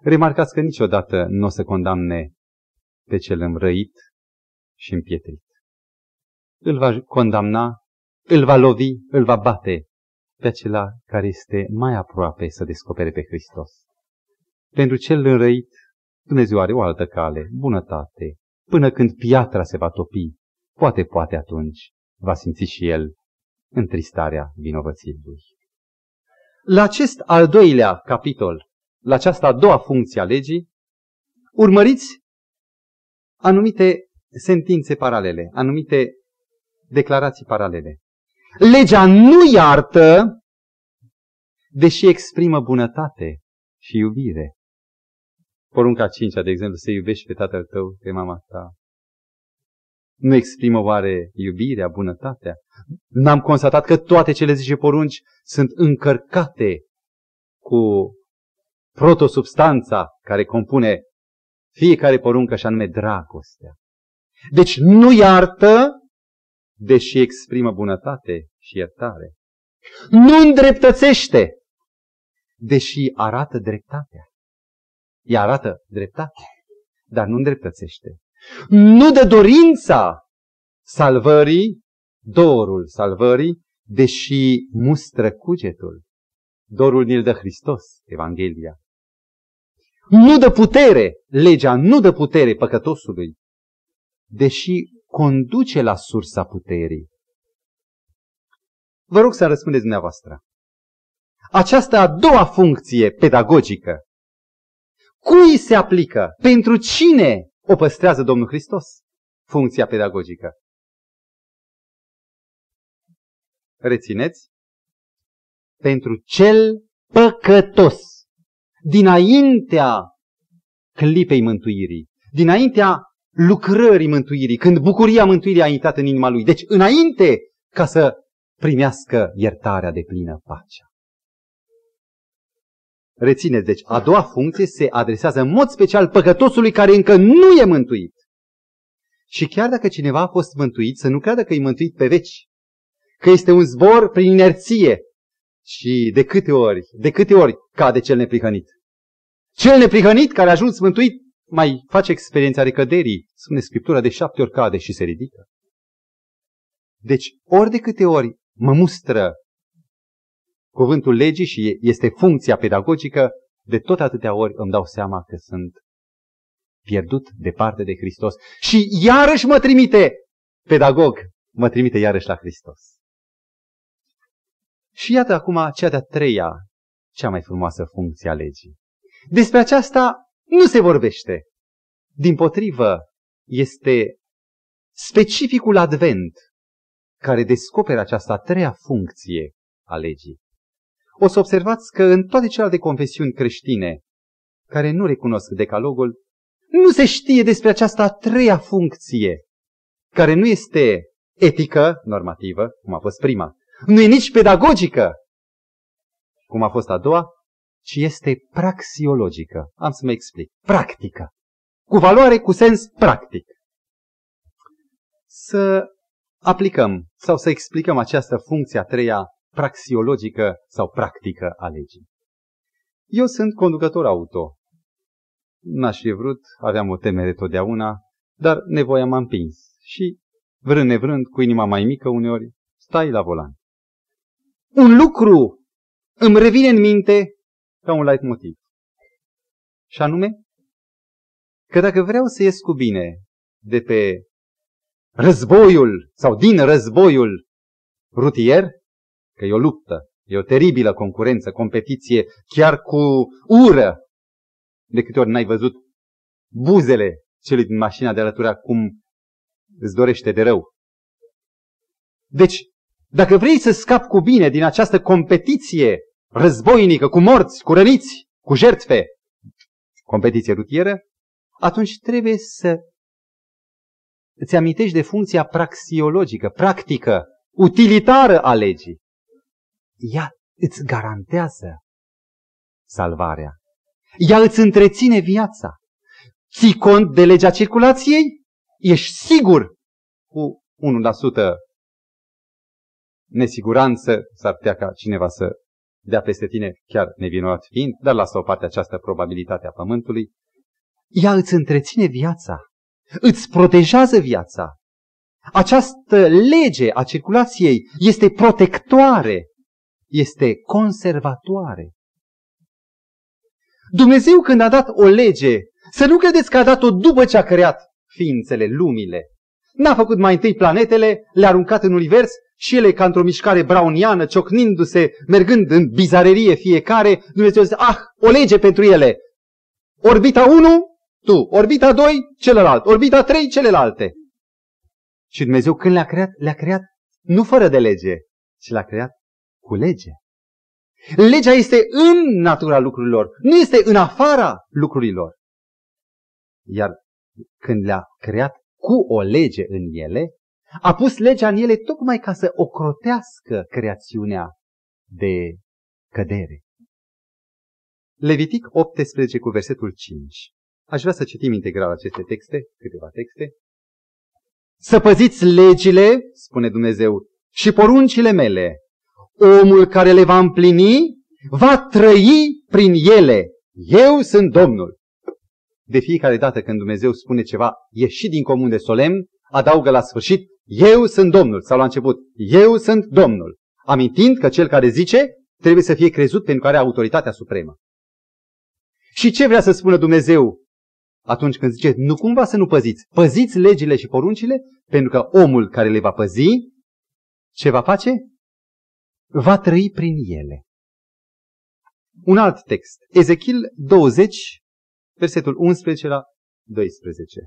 Remarcați că niciodată nu o să condamne pe cel înrăit și împietrit. Îl va condamna, îl va lovi, îl va bate pe acela care este mai aproape să descopere pe Hristos. Pentru cel înrăit, Dumnezeu are o altă cale, bunătate, până când piatra se va topi, poate, poate atunci va simți și el întristarea vinovăției lui. La acest al doilea capitol, la această a doua funcție a legii, urmăriți anumite sentințe paralele, anumite declarații paralele. Legea nu iartă, deși exprimă bunătate și iubire. Porunca cincea, de exemplu, să iubești pe tatăl tău, pe mama ta. Nu exprimă oare iubirea, bunătatea? N-am constatat că toate cele zice porunci sunt încărcate cu protosubstanța care compune fiecare poruncă și anume dragostea. Deci nu iartă, deși exprimă bunătate și iertare. Nu îndreptățește, deși arată dreptatea. Ea arată dreptate, dar nu îndreptățește. Nu de dorința salvării, dorul salvării, deși mustră cugetul. Dorul ni dă Hristos, Evanghelia. Nu dă putere, legea nu dă putere păcătosului, deși conduce la sursa puterii. Vă rog să răspundeți dumneavoastră. Această a doua funcție pedagogică, cui se aplică? Pentru cine o păstrează Domnul Hristos? Funcția pedagogică. Rețineți? Pentru cel păcătos. Dinaintea clipei mântuirii, dinaintea lucrării mântuirii, când bucuria mântuirii a intrat în inima lui. Deci înainte ca să primească iertarea de plină pacea. Rețineți, deci, a doua funcție se adresează în mod special păcătosului care încă nu e mântuit. Și chiar dacă cineva a fost mântuit, să nu creadă că e mântuit pe veci, că este un zbor prin inerție. Și de câte ori, de câte ori cade cel neprihănit? Cel neprihănit care a ajuns mântuit mai face experiența recăderii, spune Scriptura, de șapte ori cade și se ridică. Deci, ori de câte ori mă mustră cuvântul legii și este funcția pedagogică, de tot atâtea ori îmi dau seama că sunt pierdut departe de Hristos. Și iarăși mă trimite, pedagog, mă trimite iarăși la Hristos. Și iată acum cea de-a treia, cea mai frumoasă funcție a legii. Despre aceasta nu se vorbește. Din potrivă, este specificul advent care descoperă această a treia funcție a legii. O să observați că în toate celelalte confesiuni creștine care nu recunosc decalogul, nu se știe despre această a treia funcție, care nu este etică, normativă, cum a fost prima, nu e nici pedagogică, cum a fost a doua, ci este praxiologică. Am să mă explic. Practică. Cu valoare, cu sens practic. Să aplicăm sau să explicăm această funcție a treia praxiologică sau practică a legii. Eu sunt conducător auto. N-aș fi vrut, aveam o temere totdeauna, dar nevoia m-a împins. Și, vrând nevrând, cu inima mai mică uneori, stai la volan. Un lucru îmi revine în minte ca un light motiv. Și anume, că dacă vreau să ies cu bine de pe războiul sau din războiul rutier, că e o luptă, e o teribilă concurență, competiție, chiar cu ură. De câte ori n-ai văzut buzele celui din mașina de alătura cum îți dorește de rău. Deci, dacă vrei să scapi cu bine din această competiție războinică, cu morți, cu răniți, cu jertfe, competiție rutieră, atunci trebuie să îți amintești de funcția praxiologică, practică, utilitară a legii ea îți garantează salvarea. Ea îți întreține viața. Ții cont de legea circulației? Ești sigur cu 1% nesiguranță, s-ar putea ca cineva să dea peste tine, chiar nevinovat fiind, dar lasă o parte această probabilitate a pământului. Ea îți întreține viața, îți protejează viața. Această lege a circulației este protectoare, este conservatoare. Dumnezeu când a dat o lege, să nu credeți că a dat-o după ce a creat ființele, lumile. N-a făcut mai întâi planetele, le-a aruncat în univers și ele ca într-o mișcare browniană, ciocnindu-se, mergând în bizarerie fiecare, Dumnezeu zice, ah, o lege pentru ele. Orbita 1, tu, orbita 2, celălalt, orbita 3, celelalte. Și Dumnezeu când le-a creat, le-a creat nu fără de lege, ci le-a creat cu lege. Legea este în natura lucrurilor, nu este în afara lucrurilor. Iar când le-a creat cu o lege în ele, a pus legea în ele tocmai ca să ocrotească creațiunea de cădere. Levitic 18 cu versetul 5. Aș vrea să citim integral aceste texte, câteva texte. Să păziți legile, spune Dumnezeu, și poruncile mele. Omul care le va împlini va trăi prin ele. Eu sunt Domnul. De fiecare dată când Dumnezeu spune ceva ieșit din comun de solemn, adaugă la sfârșit, eu sunt Domnul, sau la început, eu sunt Domnul. Amintind că cel care zice trebuie să fie crezut pentru că are autoritatea supremă. Și ce vrea să spună Dumnezeu atunci când zice, nu cumva să nu păziți, păziți legile și poruncile, pentru că omul care le va păzi, ce va face? Va trăi prin ele. Un alt text, Ezechiel 20, versetul 11 la 12.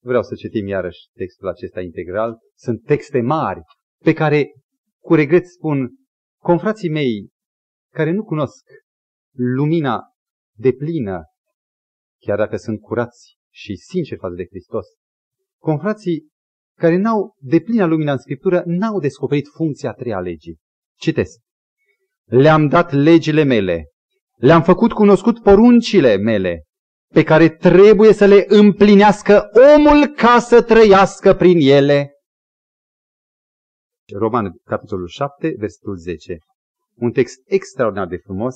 Vreau să citim iarăși textul acesta integral. Sunt texte mari pe care, cu regret spun, confrații mei care nu cunosc lumina de plină, chiar dacă sunt curați și sinceri față de Hristos, confrații care n-au de plină lumina în Scriptură, n-au descoperit funcția a treia legii. Citesc. Le-am dat legile mele, le-am făcut cunoscut poruncile mele, pe care trebuie să le împlinească omul ca să trăiască prin ele. Roman, capitolul 7, versetul 10. Un text extraordinar de frumos,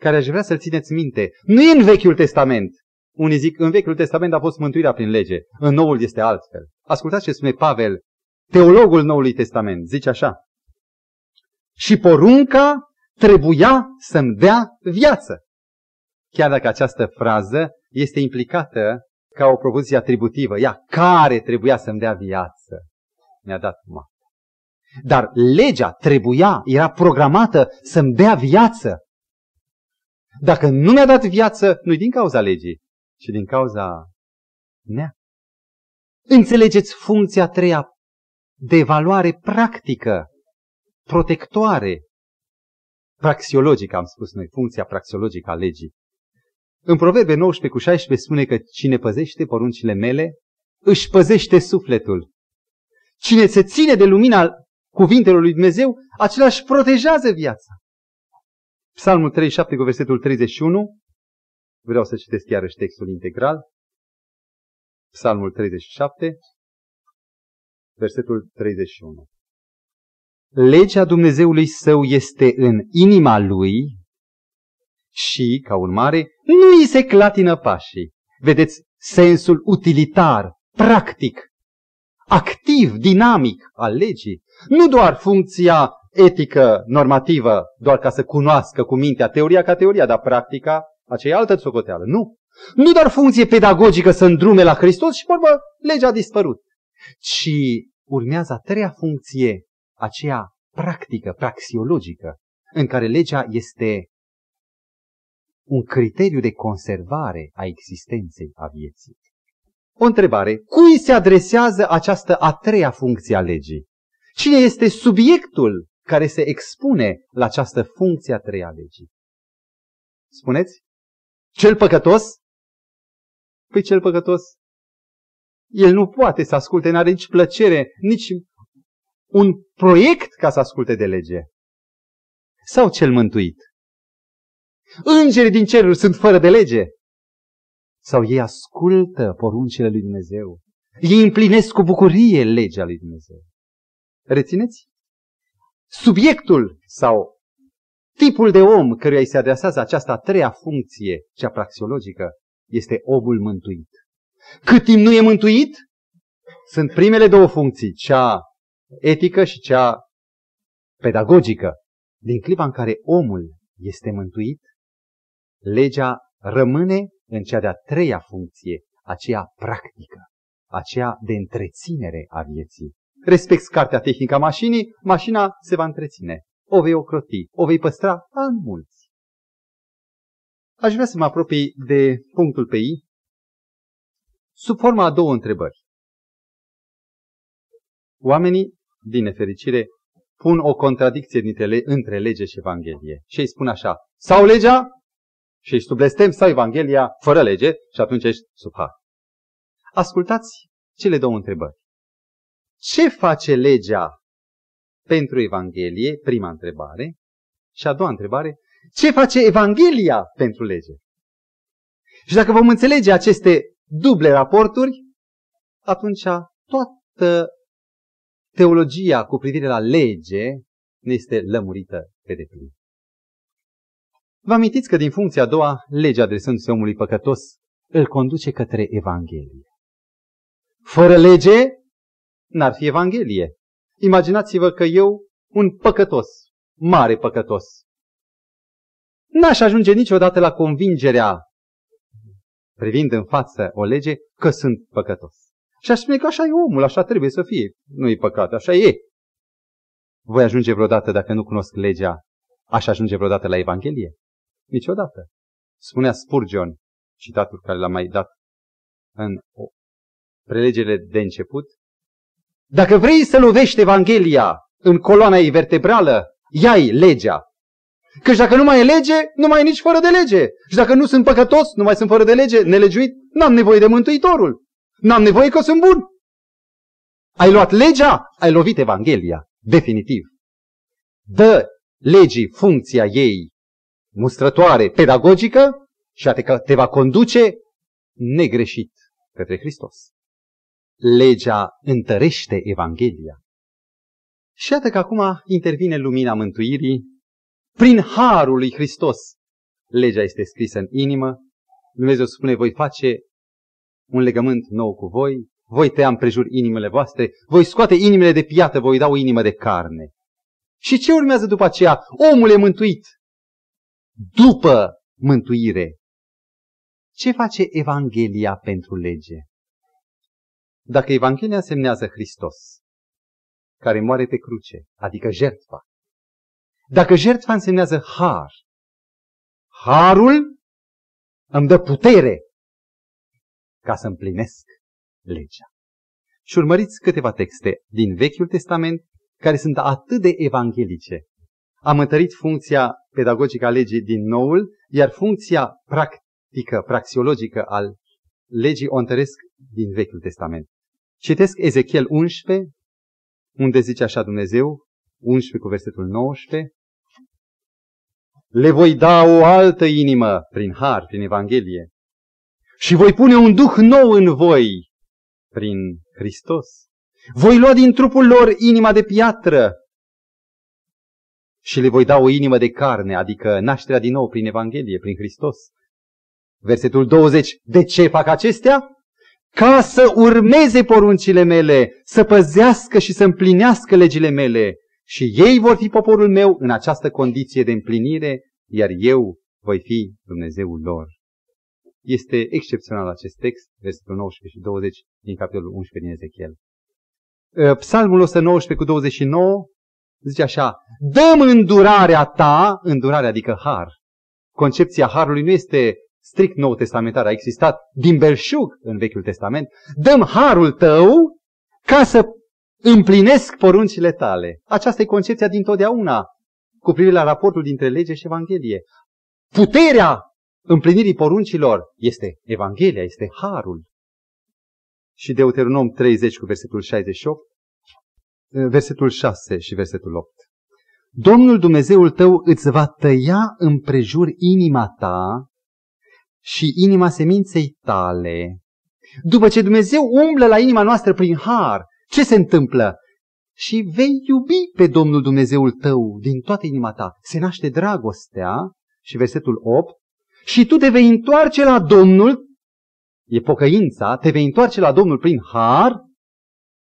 care aș vrea să-l țineți minte. Nu e în Vechiul Testament. Unii zic, în Vechiul Testament a fost mântuirea prin lege, în Noul este altfel. Ascultați ce spune Pavel, teologul Noului Testament, zice așa. Și porunca trebuia să-mi dea viață. Chiar dacă această frază este implicată ca o propoziție atributivă, ea care trebuia să-mi dea viață, mi-a dat moarte. Dar legea trebuia, era programată să-mi dea viață. Dacă nu mi-a dat viață, nu din cauza legii, ci din cauza mea. Înțelegeți funcția a treia de evaluare practică, protectoare, praxiologică, am spus noi, funcția praxiologică a legii. În Proverbe 19 cu 16 spune că cine păzește poruncile mele, își păzește sufletul. Cine se ține de lumina cuvintelor lui Dumnezeu, acela își protejează viața. Psalmul 37 cu versetul 31, vreau să citesc iarăși textul integral. Psalmul 37, versetul 31. Legea Dumnezeului său este în inima lui și, ca urmare, nu îi se clatină pașii. Vedeți sensul utilitar, practic, activ, dinamic al legii. Nu doar funcția etică, normativă, doar ca să cunoască cu mintea teoria ca teoria, dar practica, aceea altă socoteală. Nu. Nu doar funcție pedagogică să îndrume la Hristos și, vorbă, legea a dispărut. Ci urmează a treia funcție, aceea practică, praxiologică, în care legea este un criteriu de conservare a existenței a vieții. O întrebare. Cui se adresează această a treia funcție a legii? Cine este subiectul care se expune la această funcție a treia a legii? Spuneți? Cel păcătos? Păi cel păcătos, el nu poate să asculte, n-are nici plăcere, nici un proiect ca să asculte de lege. Sau cel mântuit? Îngerii din ceruri sunt fără de lege? Sau ei ascultă poruncile lui Dumnezeu? Ei împlinesc cu bucurie legea lui Dumnezeu? Rețineți? Subiectul sau tipul de om căruia îi se adresează această a treia funcție, cea praxiologică, este omul mântuit. Cât timp nu e mântuit, sunt primele două funcții, cea etică și cea pedagogică. Din clipa în care omul este mântuit, legea rămâne în cea de-a treia funcție, aceea practică, aceea de întreținere a vieții. Respecti cartea tehnică a mașinii, mașina se va întreține. O vei ocroti, o vei păstra în mulți. Aș vrea să mă apropii de punctul pe I, sub forma a două întrebări. Oamenii, din nefericire, pun o contradicție dintre, între lege și Evanghelie. Și îi spun așa, sau legea și ești sub blestem, sau Evanghelia fără lege și atunci ești sub har. Ascultați cele două întrebări. Ce face legea pentru Evanghelie? Prima întrebare. Și a doua întrebare. Ce face Evanghelia pentru lege? Și dacă vom înțelege aceste duble raporturi, atunci toată teologia cu privire la lege ne este lămurită pe deplin. Vă amintiți că din funcția a doua, legea adresându-se omului păcătos îl conduce către Evanghelie. Fără lege, n-ar fi Evanghelie. Imaginați-vă că eu, un păcătos, mare păcătos, n-aș ajunge niciodată la convingerea, privind în față o lege, că sunt păcătos. Și aș spune că așa e omul, așa trebuie să fie. Nu e păcat, așa e. Voi ajunge vreodată, dacă nu cunosc legea, aș ajunge vreodată la Evanghelie? Niciodată. Spunea Spurgeon, citatul care l-am mai dat în prelegere de început, dacă vrei să lovești Evanghelia în coloana ei vertebrală, ia-i legea. Căci dacă nu mai e lege, nu mai e nici fără de lege. Și dacă nu sunt păcătos, nu mai sunt fără de lege, nelegiuit, n-am nevoie de Mântuitorul. N-am nevoie că sunt bun. Ai luat legea, ai lovit Evanghelia. Definitiv. Dă legii funcția ei mustrătoare, pedagogică și te va conduce negreșit către Hristos. Legea întărește Evanghelia. Și iată că acum intervine lumina mântuirii prin harul lui Hristos. Legea este scrisă în inimă. Dumnezeu spune, voi face un legământ nou cu voi, voi tăia împrejur inimile voastre, voi scoate inimile de piată, voi da o inimă de carne. Și ce urmează după aceea? Omul e mântuit. După mântuire. Ce face Evanghelia pentru lege? Dacă Evanghelia semnează Hristos, care moare pe cruce, adică jertfa, dacă jertfa însemnează har, harul îmi dă putere ca să împlinesc legea. Și urmăriți câteva texte din Vechiul Testament care sunt atât de evanghelice. Am întărit funcția pedagogică a legii din noul, iar funcția practică, praxiologică al legii o întăresc din Vechiul Testament. Citesc Ezechiel 11, unde zice așa Dumnezeu, 11 cu versetul 19, Le voi da o altă inimă prin har, prin Evanghelie, și voi pune un duh nou în voi prin Hristos. Voi lua din trupul lor inima de piatră și le voi da o inimă de carne, adică nașterea din nou prin Evanghelie, prin Hristos. Versetul 20. De ce fac acestea? Ca să urmeze poruncile mele, să păzească și să împlinească legile mele. Și ei vor fi poporul meu în această condiție de împlinire, iar eu voi fi Dumnezeul lor. Este excepțional acest text, versetul 19 și 20 din capitolul 11 din Ezechiel. Ă, Psalmul 119 cu 29 zice așa, dăm îndurarea ta, îndurarea adică har. Concepția harului nu este strict nou testamentar, a existat din belșug în Vechiul Testament. Dăm harul tău ca să împlinesc poruncile tale. Aceasta e concepția din totdeauna cu privire la raportul dintre lege și Evanghelie. Puterea împlinirii poruncilor este Evanghelia, este Harul. Și Deuteronom 30 cu versetul 68, versetul 6 și versetul 8. Domnul Dumnezeul tău îți va tăia împrejur inima ta și inima seminței tale. După ce Dumnezeu umblă la inima noastră prin har, ce se întâmplă? și vei iubi pe Domnul Dumnezeul tău din toată inima ta. Se naște dragostea și versetul 8 și tu te vei întoarce la Domnul, e pocăința, te vei întoarce la Domnul prin har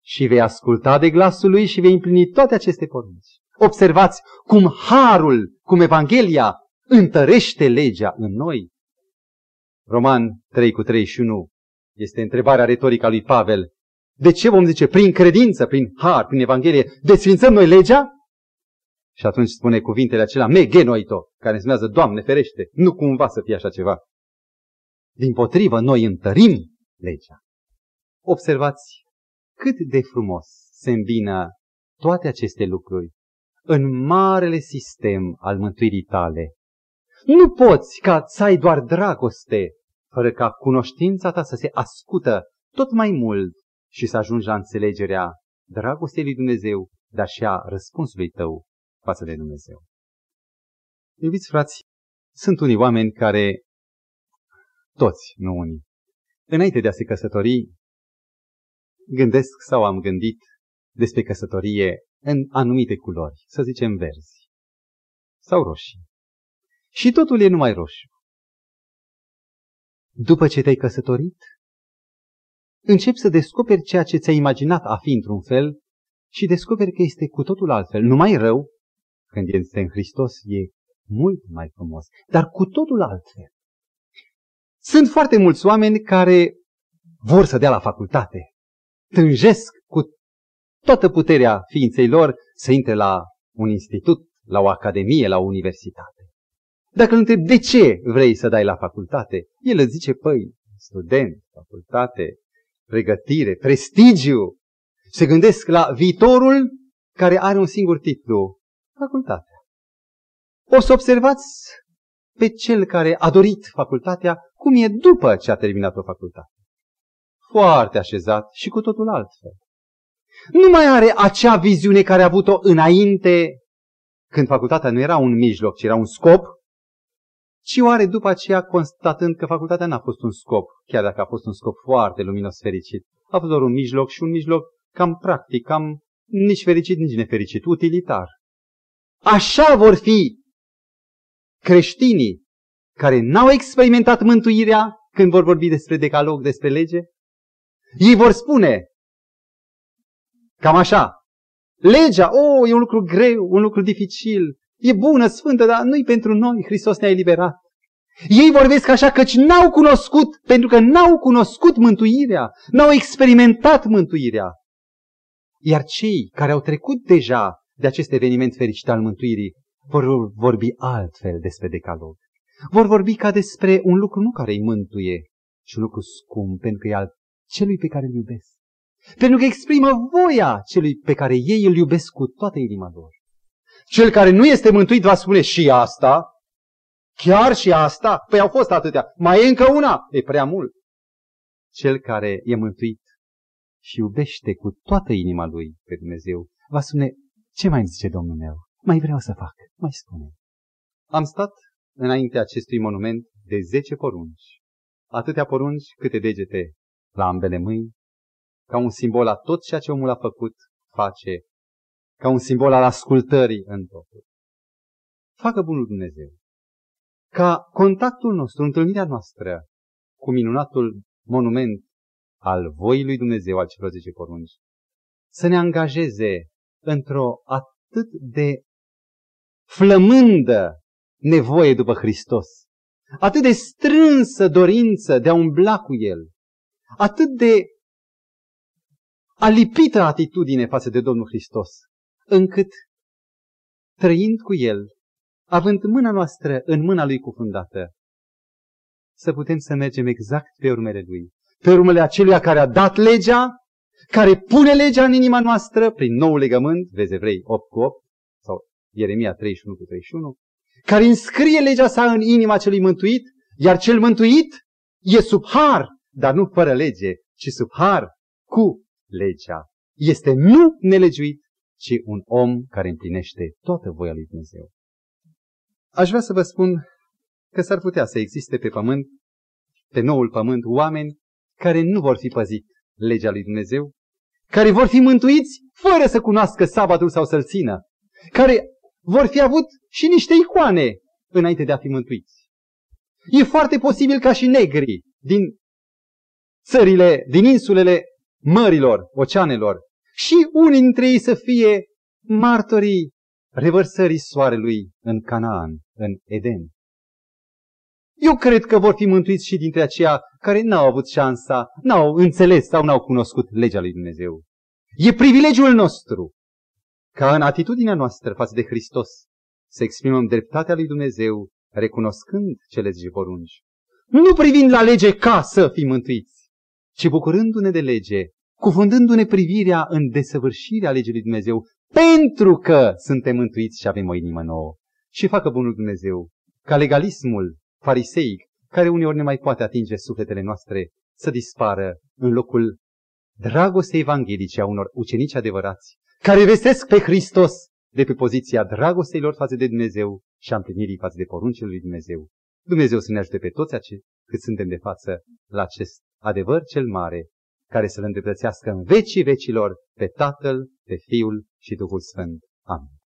și vei asculta de glasul lui și vei împlini toate aceste porunci. Observați cum harul, cum Evanghelia întărește legea în noi. Roman 3 cu 31 este întrebarea retorică a lui Pavel. De ce vom zice prin credință, prin har, prin Evanghelie, desfințăm noi legea? Și atunci spune cuvintele acelea, me genoito, care înseamnă, Doamne ferește, nu cumva să fie așa ceva. Din potrivă, noi întărim legea. Observați cât de frumos se îmbină toate aceste lucruri în marele sistem al mântuirii tale. Nu poți ca să ai doar dragoste, fără ca cunoștința ta să se ascută tot mai mult și să ajungi la înțelegerea dragostei lui Dumnezeu, dar și a răspunsului tău față de Dumnezeu. Iubiți frați, sunt unii oameni care, toți, nu unii, înainte de a se căsători, gândesc sau am gândit despre căsătorie în anumite culori, să zicem verzi sau roșii. Și totul e numai roșu. După ce te-ai căsătorit, începi să descoperi ceea ce ți-ai imaginat a fi într-un fel și descoperi că este cu totul altfel. Numai rău, când este în Hristos, e mult mai frumos, dar cu totul altfel. Sunt foarte mulți oameni care vor să dea la facultate, tânjesc cu toată puterea ființei lor să intre la un institut, la o academie, la o universitate. Dacă îl întreb de ce vrei să dai la facultate, el îți zice, păi, student, facultate, pregătire, prestigiu. Se gândesc la viitorul care are un singur titlu, facultatea. O să observați pe cel care a dorit facultatea cum e după ce a terminat o facultate. Foarte așezat și cu totul altfel. Nu mai are acea viziune care a avut-o înainte, când facultatea nu era un mijloc, ci era un scop, ci o are după aceea constatând că facultatea n-a fost un scop, chiar dacă a fost un scop foarte luminos fericit. A fost doar un mijloc și un mijloc cam practic, cam nici fericit, nici nefericit, utilitar. Așa vor fi creștinii care n-au experimentat mântuirea când vor vorbi despre decalog, despre lege. Ei vor spune, cam așa, legea, oh, e un lucru greu, un lucru dificil, e bună, sfântă, dar nu-i pentru noi, Hristos ne-a eliberat. Ei vorbesc așa căci n-au cunoscut, pentru că n-au cunoscut mântuirea, n-au experimentat mântuirea. Iar cei care au trecut deja de acest eveniment fericit al mântuirii vor vorbi altfel despre decalog. Vor vorbi ca despre un lucru nu care îi mântuie, ci un lucru scump, pentru că e al celui pe care îl iubesc. Pentru că exprimă voia celui pe care ei îl iubesc cu toată inima lor. Cel care nu este mântuit va spune și asta, chiar și asta, păi au fost atâtea, mai e încă una, e prea mult. Cel care e mântuit și iubește cu toată inima lui pe Dumnezeu, va spune, ce mai zice Domnul meu? Mai vreau să fac, mai spune. Am stat înainte acestui monument de zece porunci, atâtea porunci câte degete la ambele mâini, ca un simbol a tot ceea ce omul a făcut, face ca un simbol al ascultării în totul. Facă bunul Dumnezeu ca contactul nostru, întâlnirea noastră cu minunatul monument al voii lui Dumnezeu, al celor zece porunci, să ne angajeze într-o atât de flămândă nevoie după Hristos, atât de strânsă dorință de a umbla cu El, atât de alipită atitudine față de Domnul Hristos, încât, trăind cu El, având mâna noastră în mâna Lui cufundată, să putem să mergem exact pe urmele Lui, pe urmele aceluia care a dat legea, care pune legea în inima noastră prin nou legământ, vezi Evrei 8 cu 8 sau Ieremia 31 cu 31, care înscrie legea sa în inima celui mântuit, iar cel mântuit e sub har, dar nu fără lege, ci sub har cu legea. Este nu nelegiuit, ci un om care împlinește toată voia lui Dumnezeu. Aș vrea să vă spun că s-ar putea să existe pe pământ, pe noul pământ, oameni care nu vor fi păzit legea lui Dumnezeu, care vor fi mântuiți fără să cunoască sabatul sau să-l țină, care vor fi avut și niște icoane înainte de a fi mântuiți. E foarte posibil ca și negri din țările, din insulele mărilor, oceanelor, și unii dintre ei să fie martorii revărsării soarelui în Canaan, în Eden. Eu cred că vor fi mântuiți și dintre aceia care n-au avut șansa, n-au înțeles sau n-au cunoscut legea lui Dumnezeu. E privilegiul nostru ca în atitudinea noastră față de Hristos să exprimăm dreptatea lui Dumnezeu, recunoscând cele 10 porunci. Nu privind la lege ca să fim mântuiți, ci bucurându-ne de lege, cuvântându-ne privirea în desăvârșirea legii lui Dumnezeu, pentru că suntem mântuiți și avem o inimă nouă. Și facă bunul Dumnezeu ca legalismul fariseic, care uneori ne mai poate atinge sufletele noastre, să dispară în locul dragostei evanghelice a unor ucenici adevărați, care vestesc pe Hristos de pe poziția dragostei lor față de Dumnezeu și a împlinirii față de poruncile lui Dumnezeu. Dumnezeu să ne ajute pe toți acei cât suntem de față la acest adevăr cel mare, care să-L îndreptățească în vecii vecilor pe Tatăl, pe Fiul și Duhul Sfânt. Amin.